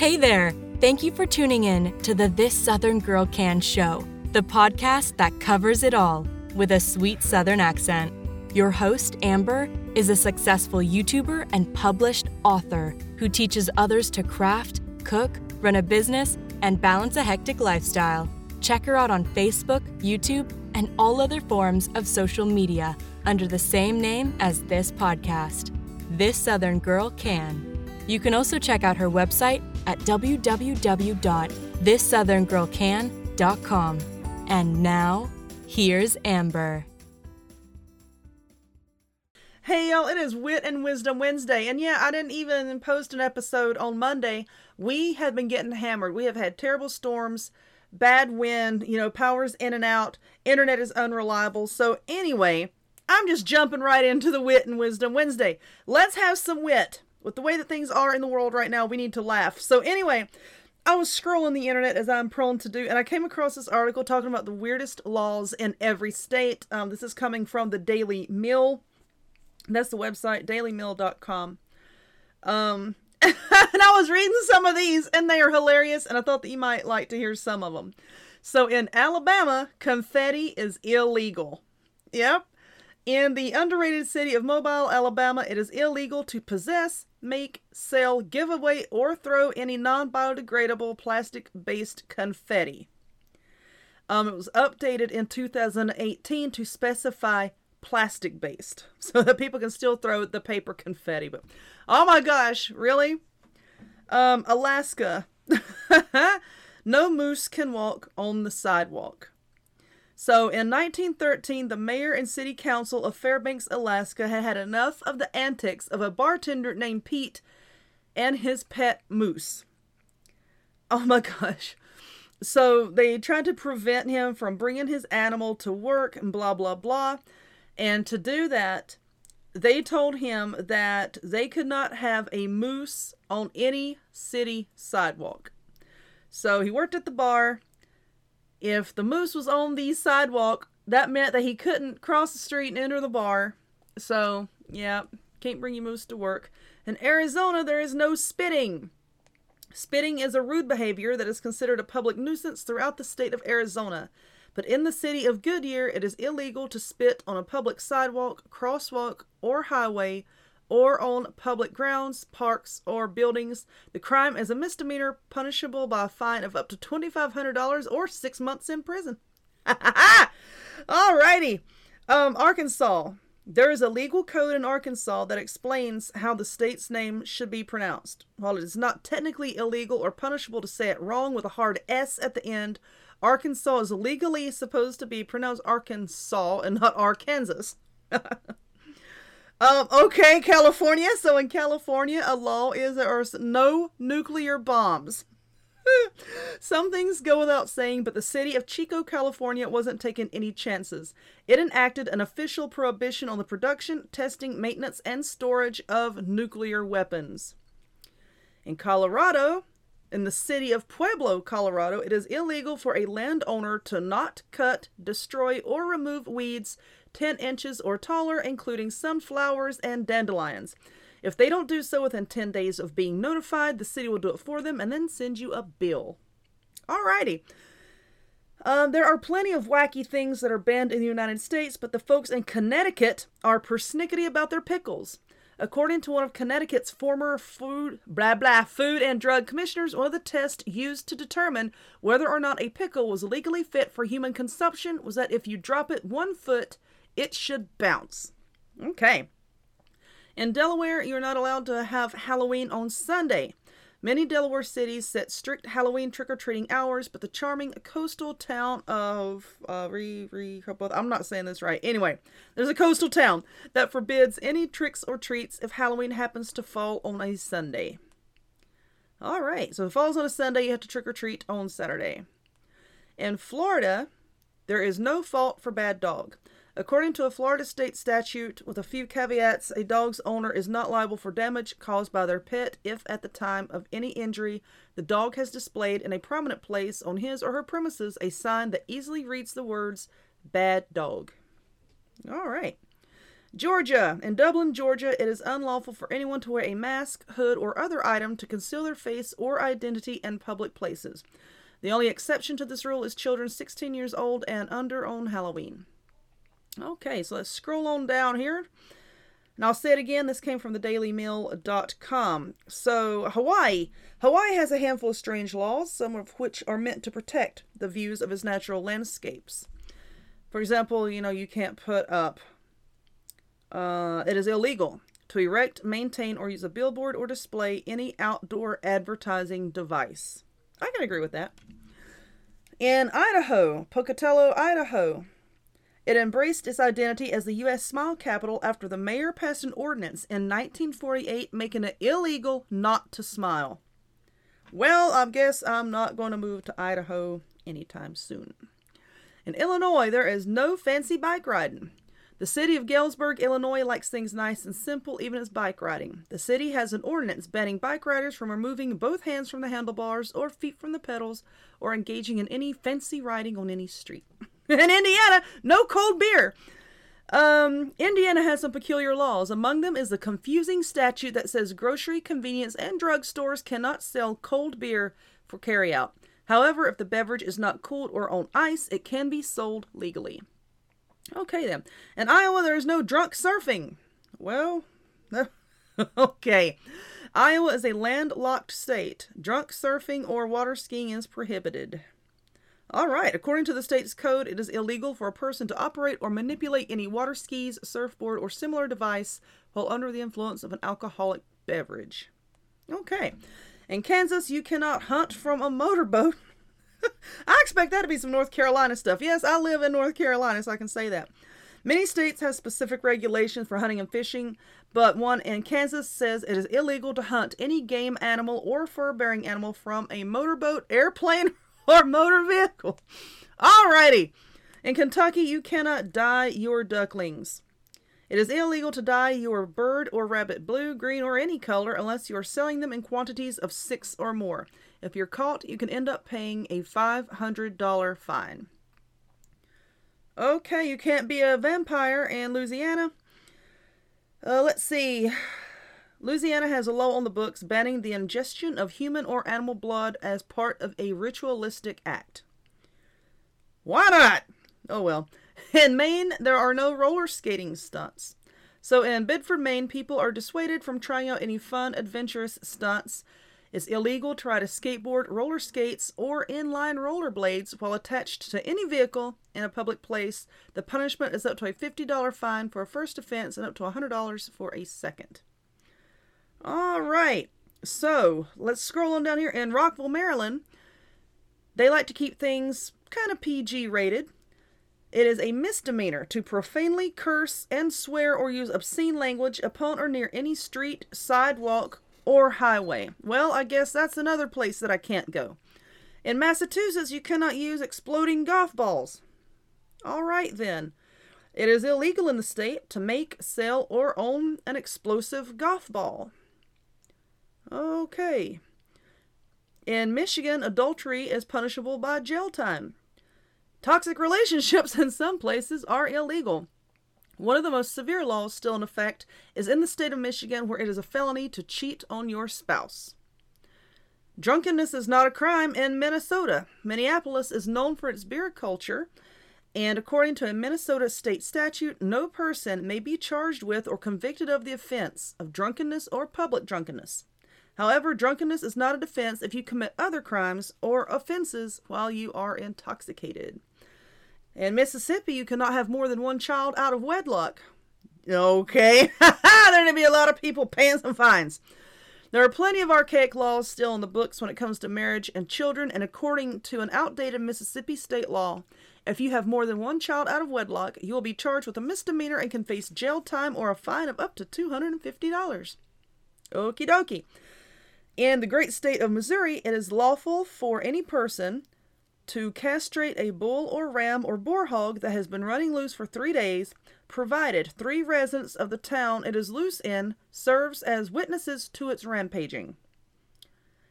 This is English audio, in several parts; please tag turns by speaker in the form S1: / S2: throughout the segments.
S1: Hey there! Thank you for tuning in to the This Southern Girl Can show, the podcast that covers it all with a sweet Southern accent. Your host, Amber, is a successful YouTuber and published author who teaches others to craft, cook, run a business, and balance a hectic lifestyle. Check her out on Facebook, YouTube, and all other forms of social media under the same name as this podcast. This Southern Girl Can. You can also check out her website at www.thissoutherngirlcan.com. And now, here's Amber.
S2: Hey y'all, it is Wit and Wisdom Wednesday, and yeah, I didn't even post an episode on Monday. We have been getting hammered. We have had terrible storms, bad wind, you know, power's in and out, internet is unreliable. So, anyway, I'm just jumping right into the Wit and Wisdom Wednesday. Let's have some wit. With the way that things are in the world right now, we need to laugh. So, anyway, I was scrolling the internet as I'm prone to do, and I came across this article talking about the weirdest laws in every state. Um, this is coming from the Daily Mail. That's the website, dailymail.com. Um, and I was reading some of these, and they are hilarious, and I thought that you might like to hear some of them. So, in Alabama, confetti is illegal. Yep. In the underrated city of Mobile, Alabama, it is illegal to possess, make, sell, give away, or throw any non biodegradable plastic based confetti. Um, it was updated in 2018 to specify plastic based so that people can still throw the paper confetti. But oh my gosh, really? Um, Alaska. no moose can walk on the sidewalk. So in 1913, the mayor and city council of Fairbanks, Alaska had had enough of the antics of a bartender named Pete and his pet moose. Oh my gosh. So they tried to prevent him from bringing his animal to work and blah, blah, blah. And to do that, they told him that they could not have a moose on any city sidewalk. So he worked at the bar if the moose was on the sidewalk, that meant that he couldn't cross the street and enter the bar. So, yeah, can't bring your moose to work. In Arizona, there is no spitting. Spitting is a rude behavior that is considered a public nuisance throughout the state of Arizona. But in the city of Goodyear, it is illegal to spit on a public sidewalk, crosswalk, or highway or on public grounds, parks, or buildings. The crime is a misdemeanor punishable by a fine of up to $2,500 or six months in prison. Ha ha ha! Alrighty. Um, Arkansas. There is a legal code in Arkansas that explains how the state's name should be pronounced. While it is not technically illegal or punishable to say it wrong with a hard S at the end, Arkansas is legally supposed to be pronounced Arkansas and not Arkansas. Um, okay, California. So in California, a law is there are no nuclear bombs. Some things go without saying, but the city of Chico, California wasn't taking any chances. It enacted an official prohibition on the production, testing, maintenance, and storage of nuclear weapons. In Colorado, in the city of Pueblo, Colorado, it is illegal for a landowner to not cut, destroy, or remove weeds 10 inches or taller, including sunflowers and dandelions. If they don't do so within 10 days of being notified, the city will do it for them and then send you a bill. Alrighty. Um, there are plenty of wacky things that are banned in the United States, but the folks in Connecticut are persnickety about their pickles. According to one of Connecticut's former food blah blah food and drug commissioners, one of the tests used to determine whether or not a pickle was legally fit for human consumption was that if you drop it one foot it should bounce. Okay. In Delaware, you're not allowed to have Halloween on Sunday. Many Delaware cities set strict Halloween trick or treating hours, but the charming coastal town of uh, re, re, I'm not saying this right. Anyway, there's a coastal town that forbids any tricks or treats if Halloween happens to fall on a Sunday. All right, so if it falls on a Sunday, you have to trick or treat on Saturday. In Florida, there is no fault for bad dog. According to a Florida state statute, with a few caveats, a dog's owner is not liable for damage caused by their pet if, at the time of any injury, the dog has displayed in a prominent place on his or her premises a sign that easily reads the words bad dog. All right. Georgia. In Dublin, Georgia, it is unlawful for anyone to wear a mask, hood, or other item to conceal their face or identity in public places. The only exception to this rule is children 16 years old and under on Halloween. Okay, so let's scroll on down here. And I'll say it again, this came from the dailymail.com. So, Hawaii. Hawaii has a handful of strange laws, some of which are meant to protect the views of its natural landscapes. For example, you know, you can't put up, uh, it is illegal to erect, maintain, or use a billboard or display any outdoor advertising device. I can agree with that. In Idaho, Pocatello, Idaho, it embraced its identity as the U.S. Smile Capital after the mayor passed an ordinance in 1948 making it illegal not to smile. Well, I guess I'm not going to move to Idaho anytime soon. In Illinois, there is no fancy bike riding. The city of Galesburg, Illinois likes things nice and simple, even as bike riding. The city has an ordinance banning bike riders from removing both hands from the handlebars or feet from the pedals or engaging in any fancy riding on any street. in Indiana, no cold beer. Um, Indiana has some peculiar laws. Among them is the confusing statute that says grocery, convenience, and drug stores cannot sell cold beer for carryout. However, if the beverage is not cooled or on ice, it can be sold legally. Okay then. In Iowa, there is no drunk surfing. Well, okay. Iowa is a landlocked state. Drunk surfing or water skiing is prohibited. All right. According to the state's code, it is illegal for a person to operate or manipulate any water skis, surfboard, or similar device while under the influence of an alcoholic beverage. Okay. In Kansas, you cannot hunt from a motorboat I expect that to be some North Carolina stuff. Yes, I live in North Carolina, so I can say that. Many states have specific regulations for hunting and fishing, but one in Kansas says it is illegal to hunt any game animal or fur bearing animal from a motorboat, airplane, or motor vehicle. Alrighty. In Kentucky, you cannot dye your ducklings. It is illegal to dye your bird or rabbit blue, green, or any color unless you are selling them in quantities of six or more. If you're caught, you can end up paying a $500 fine. Okay, you can't be a vampire in Louisiana. Uh, let's see. Louisiana has a law on the books banning the ingestion of human or animal blood as part of a ritualistic act. Why not? Oh well. In Maine, there are no roller skating stunts. So in Biddeford, Maine, people are dissuaded from trying out any fun, adventurous stunts it's illegal to ride a skateboard, roller skates, or inline rollerblades while attached to any vehicle in a public place. The punishment is up to a $50 fine for a first offense and up to $100 for a second. All right, so let's scroll on down here. In Rockville, Maryland, they like to keep things kind of PG rated. It is a misdemeanor to profanely curse and swear or use obscene language upon or near any street, sidewalk, or highway. Well, I guess that's another place that I can't go. In Massachusetts, you cannot use exploding golf balls. All right, then. It is illegal in the state to make, sell, or own an explosive golf ball. Okay. In Michigan, adultery is punishable by jail time. Toxic relationships in some places are illegal. One of the most severe laws still in effect is in the state of Michigan, where it is a felony to cheat on your spouse. Drunkenness is not a crime in Minnesota. Minneapolis is known for its beer culture, and according to a Minnesota state statute, no person may be charged with or convicted of the offense of drunkenness or public drunkenness. However, drunkenness is not a defense if you commit other crimes or offenses while you are intoxicated. In Mississippi, you cannot have more than one child out of wedlock. Okay, there are going to be a lot of people paying some fines. There are plenty of archaic laws still in the books when it comes to marriage and children, and according to an outdated Mississippi state law, if you have more than one child out of wedlock, you will be charged with a misdemeanor and can face jail time or a fine of up to $250. Okie dokie. In the great state of Missouri, it is lawful for any person to castrate a bull or ram or boar hog that has been running loose for three days, provided three residents of the town it is loose in serves as witnesses to its rampaging.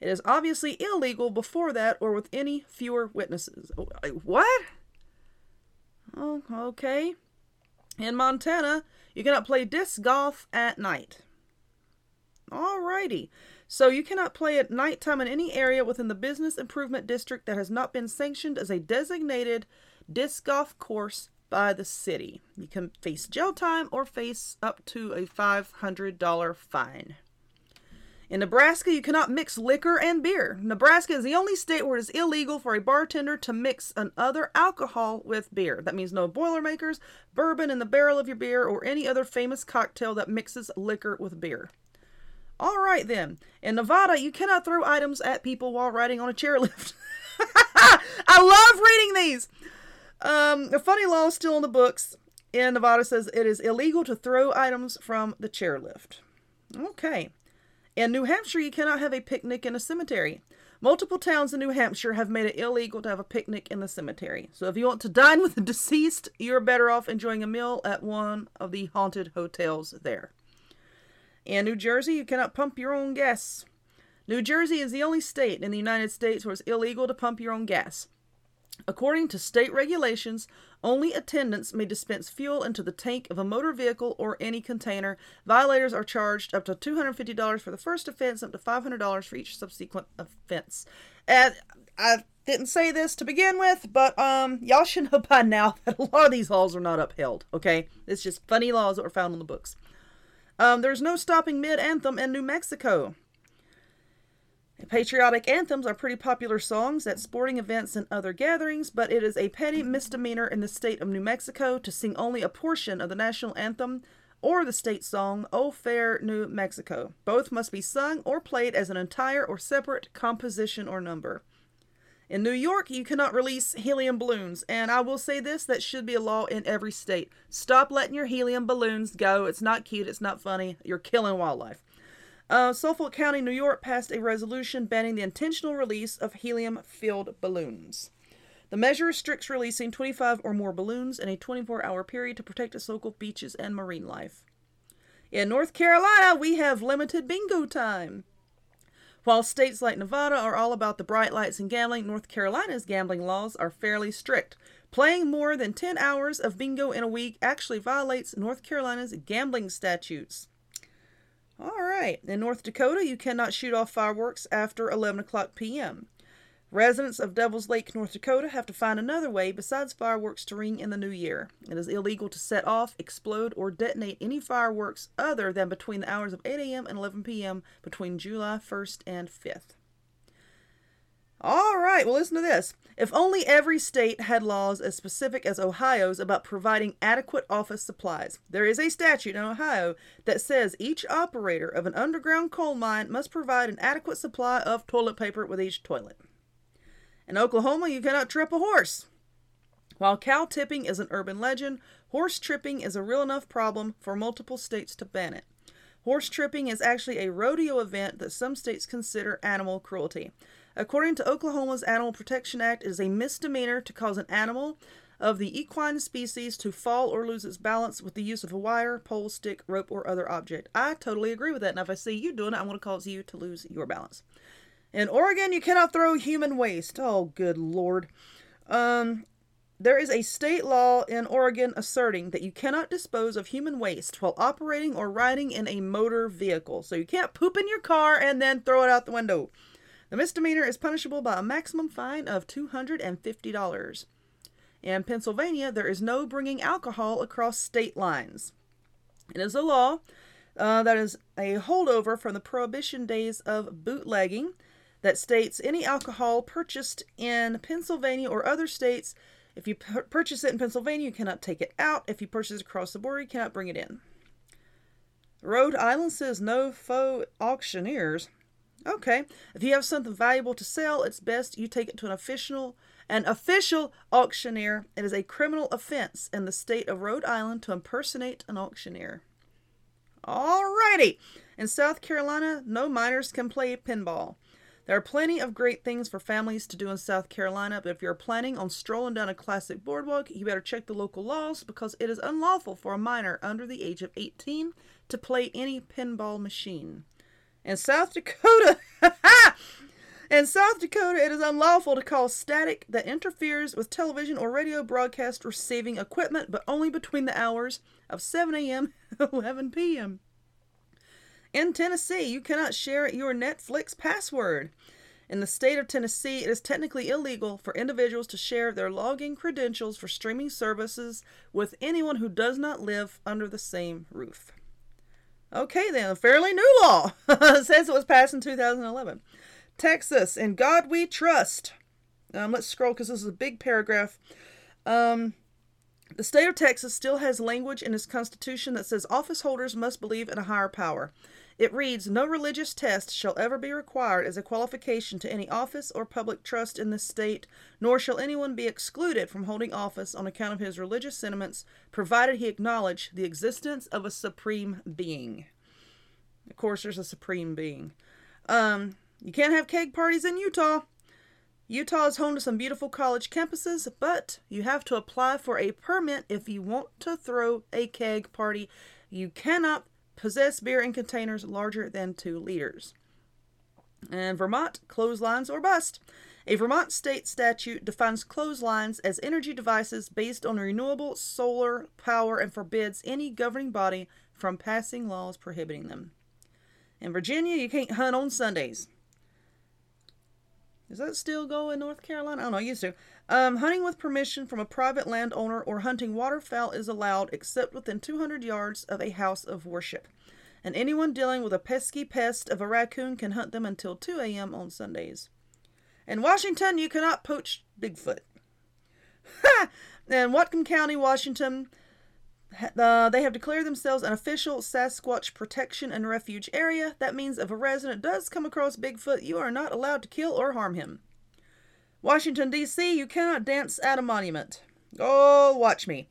S2: It is obviously illegal before that or with any fewer witnesses. Oh, what? Oh, okay. In Montana, you cannot play disc golf at night. Alrighty. So you cannot play at nighttime in any area within the business improvement district that has not been sanctioned as a designated disc golf course by the city. You can face jail time or face up to a $500 fine. In Nebraska, you cannot mix liquor and beer. Nebraska is the only state where it is illegal for a bartender to mix another alcohol with beer. That means no Boilermakers, bourbon in the barrel of your beer, or any other famous cocktail that mixes liquor with beer. All right, then. In Nevada, you cannot throw items at people while riding on a chairlift. I love reading these. Um, a funny law is still in the books in Nevada says it is illegal to throw items from the chairlift. Okay. In New Hampshire, you cannot have a picnic in a cemetery. Multiple towns in New Hampshire have made it illegal to have a picnic in the cemetery. So if you want to dine with the deceased, you're better off enjoying a meal at one of the haunted hotels there. In New Jersey, you cannot pump your own gas. New Jersey is the only state in the United States where it's illegal to pump your own gas. According to state regulations, only attendants may dispense fuel into the tank of a motor vehicle or any container. Violators are charged up to $250 for the first offense, up to $500 for each subsequent offense. And I didn't say this to begin with, but um, y'all should know by now that a lot of these laws are not upheld. Okay, it's just funny laws that were found in the books. Um, there's no stopping mid anthem in New Mexico. Patriotic anthems are pretty popular songs at sporting events and other gatherings, but it is a petty misdemeanor in the state of New Mexico to sing only a portion of the national anthem or the state song, O Fair New Mexico. Both must be sung or played as an entire or separate composition or number. In New York, you cannot release helium balloons, and I will say this that should be a law in every state. Stop letting your helium balloons go. It's not cute, it's not funny. You're killing wildlife. Uh, Suffolk County, New York passed a resolution banning the intentional release of helium filled balloons. The measure restricts releasing 25 or more balloons in a 24 hour period to protect its local beaches and marine life. In North Carolina, we have limited bingo time. While states like Nevada are all about the bright lights and gambling, North Carolina's gambling laws are fairly strict. Playing more than 10 hours of bingo in a week actually violates North Carolina's gambling statutes. All right. In North Dakota, you cannot shoot off fireworks after 11 o'clock p.m. Residents of Devils Lake, North Dakota have to find another way besides fireworks to ring in the new year. It is illegal to set off, explode, or detonate any fireworks other than between the hours of 8 a.m. and 11 p.m. between July 1st and 5th. All right, well, listen to this. If only every state had laws as specific as Ohio's about providing adequate office supplies. There is a statute in Ohio that says each operator of an underground coal mine must provide an adequate supply of toilet paper with each toilet. In Oklahoma, you cannot trip a horse. While cow tipping is an urban legend, horse tripping is a real enough problem for multiple states to ban it. Horse tripping is actually a rodeo event that some states consider animal cruelty. According to Oklahoma's Animal Protection Act, it is a misdemeanor to cause an animal of the equine species to fall or lose its balance with the use of a wire, pole, stick, rope, or other object. I totally agree with that. And if I see you doing it, I'm going to cause you to lose your balance. In Oregon, you cannot throw human waste. Oh, good lord. Um, there is a state law in Oregon asserting that you cannot dispose of human waste while operating or riding in a motor vehicle. So you can't poop in your car and then throw it out the window. The misdemeanor is punishable by a maximum fine of $250. In Pennsylvania, there is no bringing alcohol across state lines. It is a law uh, that is a holdover from the prohibition days of bootlegging that states any alcohol purchased in Pennsylvania or other states, if you purchase it in Pennsylvania, you cannot take it out. If you purchase it across the border, you cannot bring it in. Rhode Island says no faux auctioneers. Okay. If you have something valuable to sell, it's best you take it to an official an official auctioneer. It is a criminal offense in the state of Rhode Island to impersonate an auctioneer. Alrighty. In South Carolina, no minors can play pinball. There are plenty of great things for families to do in South Carolina, but if you're planning on strolling down a classic boardwalk, you better check the local laws because it is unlawful for a minor under the age of 18 to play any pinball machine. In South Dakota, In South Dakota, it is unlawful to cause static that interferes with television or radio broadcast receiving equipment, but only between the hours of 7 a.m. and 11 p.m. In Tennessee, you cannot share your Netflix password. In the state of Tennessee, it is technically illegal for individuals to share their login credentials for streaming services with anyone who does not live under the same roof. Okay, then, a fairly new law. says it was passed in 2011. Texas, in God we trust. Um, let's scroll because this is a big paragraph. Um, the state of Texas still has language in its constitution that says office holders must believe in a higher power. It reads No religious test shall ever be required as a qualification to any office or public trust in this state, nor shall anyone be excluded from holding office on account of his religious sentiments, provided he acknowledge the existence of a supreme being. Of course, there's a supreme being. Um, you can't have keg parties in Utah. Utah is home to some beautiful college campuses, but you have to apply for a permit if you want to throw a keg party. You cannot possess beer in containers larger than two liters. And Vermont, clotheslines or bust. A Vermont state statute defines clotheslines as energy devices based on renewable solar power and forbids any governing body from passing laws prohibiting them. In Virginia, you can't hunt on Sundays. Is that still going in North Carolina? I don't know, I used to. Um, hunting with permission from a private landowner or hunting waterfowl is allowed except within 200 yards of a house of worship. And anyone dealing with a pesky pest of a raccoon can hunt them until 2 a.m. on Sundays. In Washington, you cannot poach Bigfoot. Ha! In Whatcom County, Washington, uh, they have declared themselves an official Sasquatch protection and refuge area. That means if a resident does come across Bigfoot, you are not allowed to kill or harm him. Washington, D.C., you cannot dance at a monument. Oh, watch me.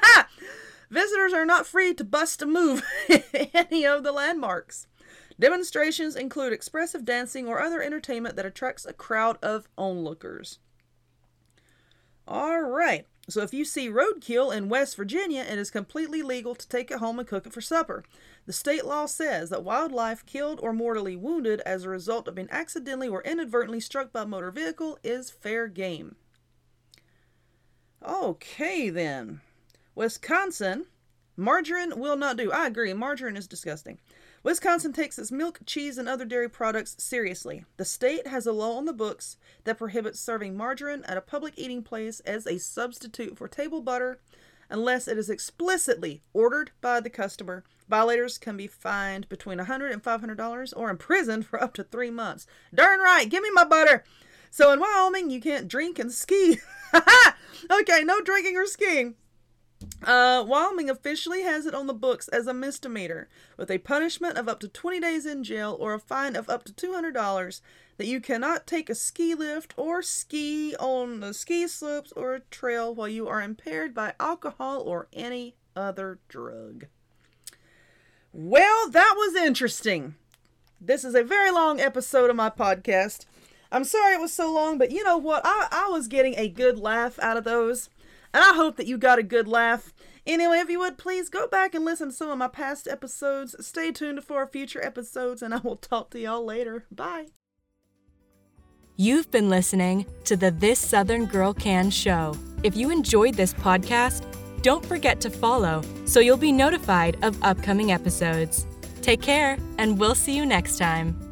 S2: Visitors are not free to bust a move any of the landmarks. Demonstrations include expressive dancing or other entertainment that attracts a crowd of onlookers. All right. So if you see roadkill in West Virginia, it is completely legal to take it home and cook it for supper. The state law says that wildlife killed or mortally wounded as a result of being accidentally or inadvertently struck by a motor vehicle is fair game. Okay, then. Wisconsin, margarine will not do. I agree, margarine is disgusting. Wisconsin takes its milk, cheese, and other dairy products seriously. The state has a law on the books that prohibits serving margarine at a public eating place as a substitute for table butter unless it is explicitly ordered by the customer. Violators can be fined between $100 and $500 or imprisoned for up to three months. Darn right, give me my butter. So in Wyoming, you can't drink and ski. okay, no drinking or skiing. Uh, Wyoming officially has it on the books as a misdemeanor, with a punishment of up to 20 days in jail or a fine of up to $200 that you cannot take a ski lift or ski on the ski slopes or a trail while you are impaired by alcohol or any other drug. Well, that was interesting. This is a very long episode of my podcast. I'm sorry it was so long, but you know what? I, I was getting a good laugh out of those. And I hope that you got a good laugh. Anyway, if you would please go back and listen to some of my past episodes. Stay tuned for future episodes, and I will talk to y'all later. Bye.
S1: You've been listening to the This Southern Girl Can show. If you enjoyed this podcast, don't forget to follow so you'll be notified of upcoming episodes. Take care, and we'll see you next time.